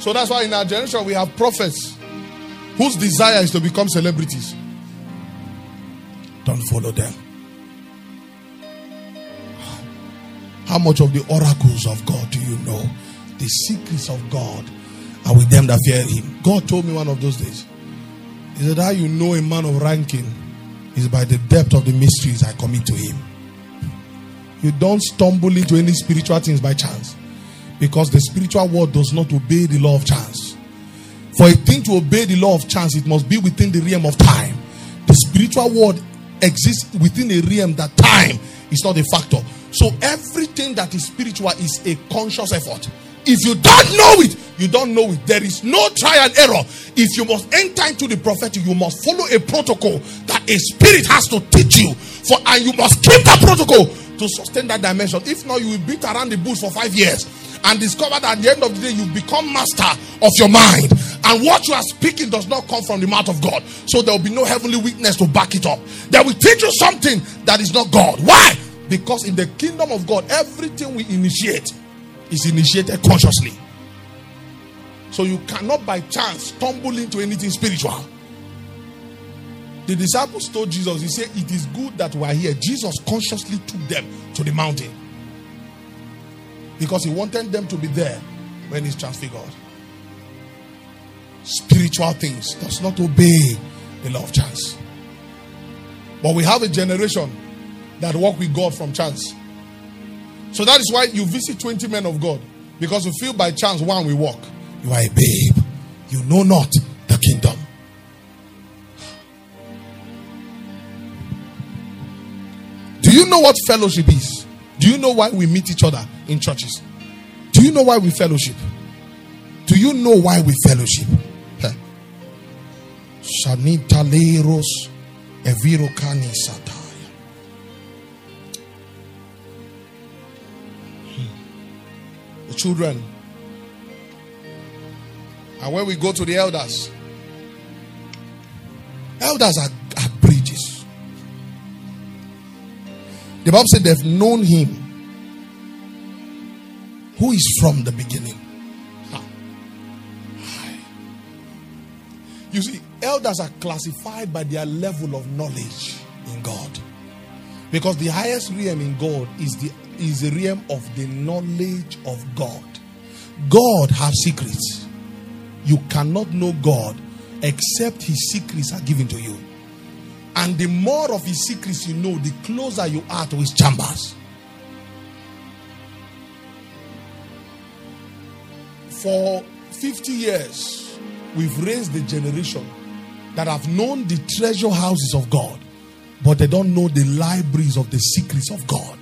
So that's why in our generation we have prophets whose desire is to become celebrities. Don't follow them. How much of the oracles of God do you know? The secrets of God are with them that fear Him. God told me one of those days. He said, How you know a man of ranking is by the depth of the mysteries I commit to him. You don't stumble into any spiritual things by chance because the spiritual world does not obey the law of chance. For a thing to obey the law of chance, it must be within the realm of time. The spiritual world exists within a realm that time is not a factor. So everything that is spiritual is a conscious effort. If you don't know it, you don't know it. There is no try and error. If you must enter into the prophetic, you must follow a protocol that a spirit has to teach you. For and you must keep that protocol to sustain that dimension. If not, you will beat around the bush for five years and discover that at the end of the day you've become master of your mind. And what you are speaking does not come from the mouth of God. So there will be no heavenly witness to back it up. They will teach you something that is not God. Why? Because in the kingdom of God, everything we initiate is initiated consciously. So you cannot by chance stumble into anything spiritual. The disciples told Jesus, He said, It is good that we are here. Jesus consciously took them to the mountain because He wanted them to be there when He's transfigured. Spiritual things does not obey the law of chance. But we have a generation that walk with God from chance. So that is why you visit 20 men of God because you feel by chance one will walk. You are a babe. You know not Do you know what fellowship is? Do you know why we meet each other in churches? Do you know why we fellowship? Do you know why we fellowship? Shanita Leros Eviro Sataya. Hmm. The children. And when we go to the elders, elders are, The Bible said they've known him who is from the beginning. You see, elders are classified by their level of knowledge in God. Because the highest realm in God is the is the realm of the knowledge of God. God has secrets. You cannot know God except his secrets are given to you. And the more of his secrets you know, the closer you are to his chambers. For 50 years, we've raised the generation that have known the treasure houses of God, but they don't know the libraries of the secrets of God.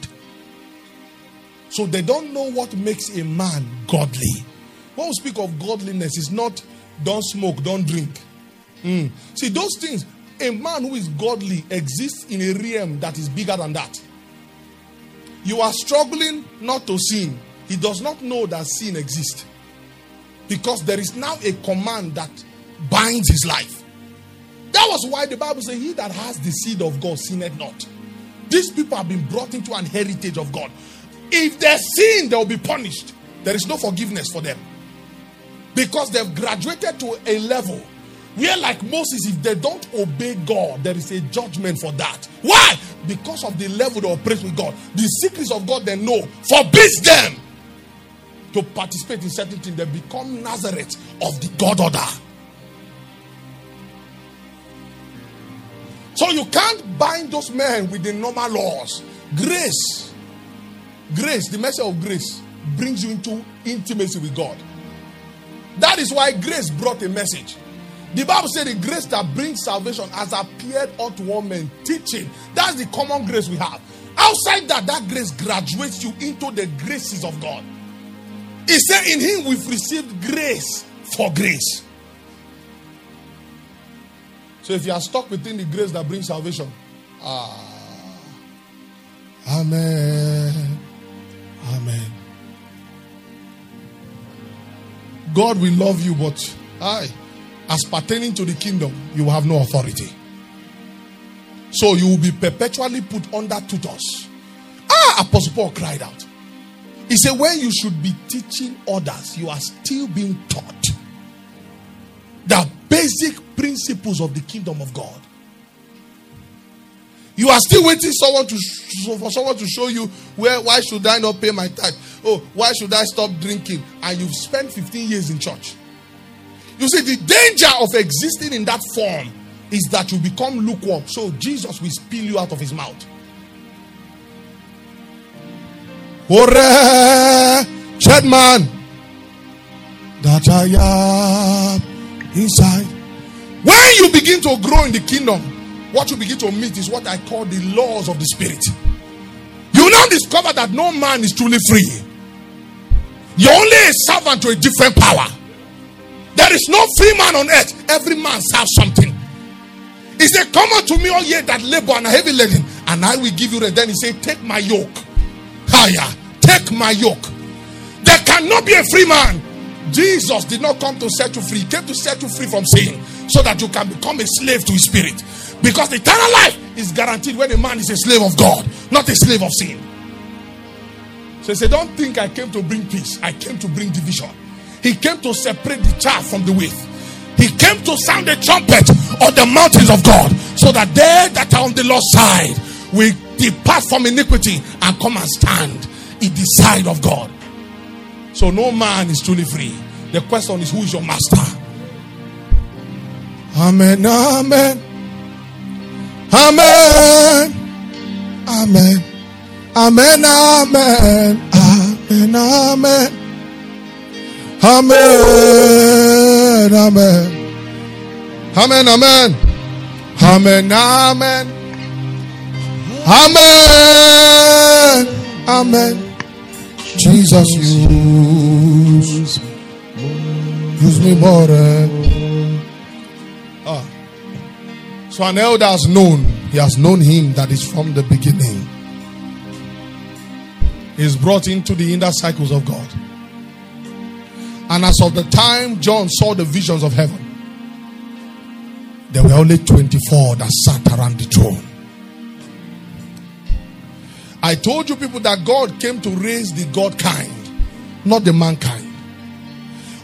So they don't know what makes a man godly. When we speak of godliness, it's not don't smoke, don't drink. Mm. See, those things, a man who is godly exists in a realm that is bigger than that. You are struggling not to sin. He does not know that sin exists. Because there is now a command that binds his life. That was why the Bible says, He that has the seed of God sinneth not. These people have been brought into an heritage of God. If they sin, they will be punished. There is no forgiveness for them. Because they've graduated to a level where, like Moses, if they don't obey God, there is a judgment for that. Why? Because of the level they operate with God. The secrets of God they know forbids them to participate in certain things. They become Nazareth of the God order. So you can't bind those men with the normal laws. Grace, grace, the message of grace brings you into intimacy with God. That is why grace brought a message. The Bible said the grace that brings salvation has appeared unto all men, teaching. That's the common grace we have. Outside that, that grace graduates you into the graces of God. He said, In Him we've received grace for grace. So if you are stuck within the grace that brings salvation, ah, Amen. Amen. God will love you, but I, as pertaining to the kingdom, you have no authority. So you will be perpetually put under tutors. Ah, Apostle Paul cried out. He said, when you should be teaching others, you are still being taught the basic principles of the kingdom of God. You are still waiting someone to for someone to show you where why should I not pay my tithe? Oh, why should I stop drinking? And you've spent 15 years in church. You see, the danger of existing in that form is that you become lukewarm. So Jesus will spill you out of his mouth. Ore, shed man, that I am inside. When you begin to grow in the kingdom, what you begin to meet is what I call the laws of the spirit. You now discover that no man is truly free. You're only a servant to a different power. There is no free man on earth. Every man serves something. He said, Come unto me, all ye that labor and are heavy laden, and I will give you rest. Then he said, Take my yoke. Higher. Take my yoke. There cannot be a free man. Jesus did not come to set you free, he came to set you free from sin so that you can become a slave to his spirit. Because eternal life is guaranteed when a man is a slave of God, not a slave of sin. So he said, Don't think I came to bring peace, I came to bring division. He came to separate the chaff from the wheat. He came to sound the trumpet on the mountains of God so that they that are on the Lord's side will depart from iniquity and come and stand in the side of God. So no man is truly free. The question is, who is your master? Amen. Amen. Amen. Amen. Amen. Amen. Amen. Amen. Amen. Amen. Amen. Amen. Amen. Amen. Amen. Amen. Jesus, use, use me more. Ah. So an elder has known, he has known him that is from the beginning. He's brought into the inner cycles of God. And as of the time John saw the visions of heaven, there were only 24 that sat around the throne. I told you people that God came to raise the God kind, not the mankind.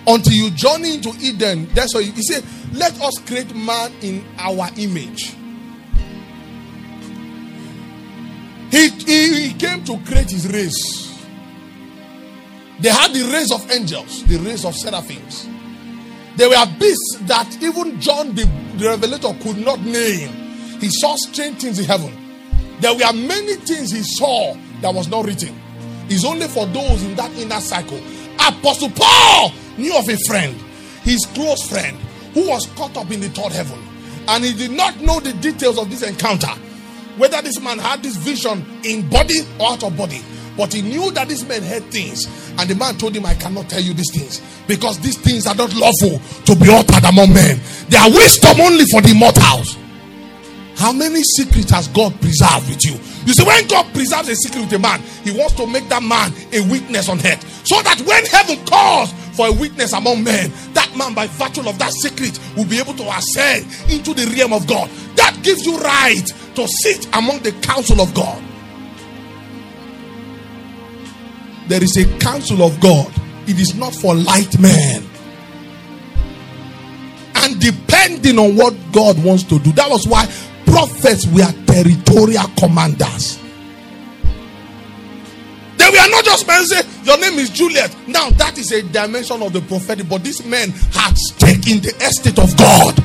Until you journey into Eden, that's why he said, Let us create man in our image. He, he, he came to create his race. They had the race of angels, the race of seraphims. There were beasts that even John the, the Revelator could not name. He saw strange things in heaven. There were many things he saw that was not written. It's only for those in that inner cycle. Apostle Paul knew of a friend, his close friend, who was caught up in the third heaven. And he did not know the details of this encounter. Whether this man had this vision in body or out of body. But he knew that this man heard things. And the man told him, I cannot tell you these things. Because these things are not lawful to be uttered among men. They are wisdom only for the mortals. How many secrets has God preserved with you? You see, when God preserves a secret with a man, he wants to make that man a witness on earth. So that when heaven calls for a witness among men, that man, by virtue of that secret, will be able to ascend into the realm of God. That gives you right to sit among the council of God. There is a council of God, it is not for light men. And depending on what God wants to do, that was why prophets were territorial commanders. They were not just men say, Your name is Juliet. Now that is a dimension of the prophetic, but this man had stake in the estate of God.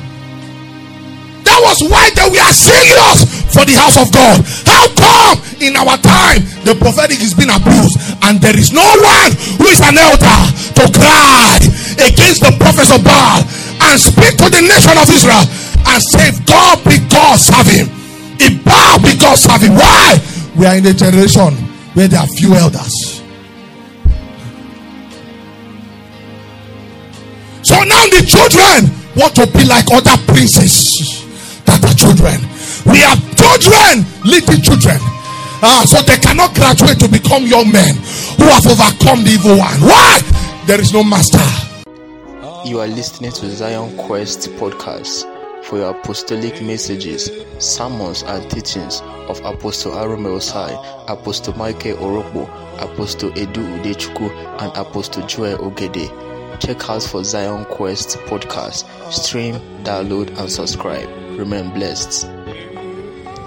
That was why they were serious for the house of God. How come in our time the prophetic is being abused and there is no one who is an elder to cry against the prophets of Baal and speak to the nation of Israel and save God because of him. If Baal because of him. Why? We are in a generation where there are few elders. So now the children want to be like other princes that are children. We have children, little children. Ah, so they cannot graduate to become young men who have overcome the evil one. Why? There is no master. You are listening to Zion Quest podcast. for your apostolic messages, sermons, and teachings of Apostle Arome Osayi, Apostle Michael Orokpo, Apostle Edu Udechukwu, and Apostle Joel Ogebe. Check out for Zion Quest podcast. Stream, download, and subscribe. Remain blessed.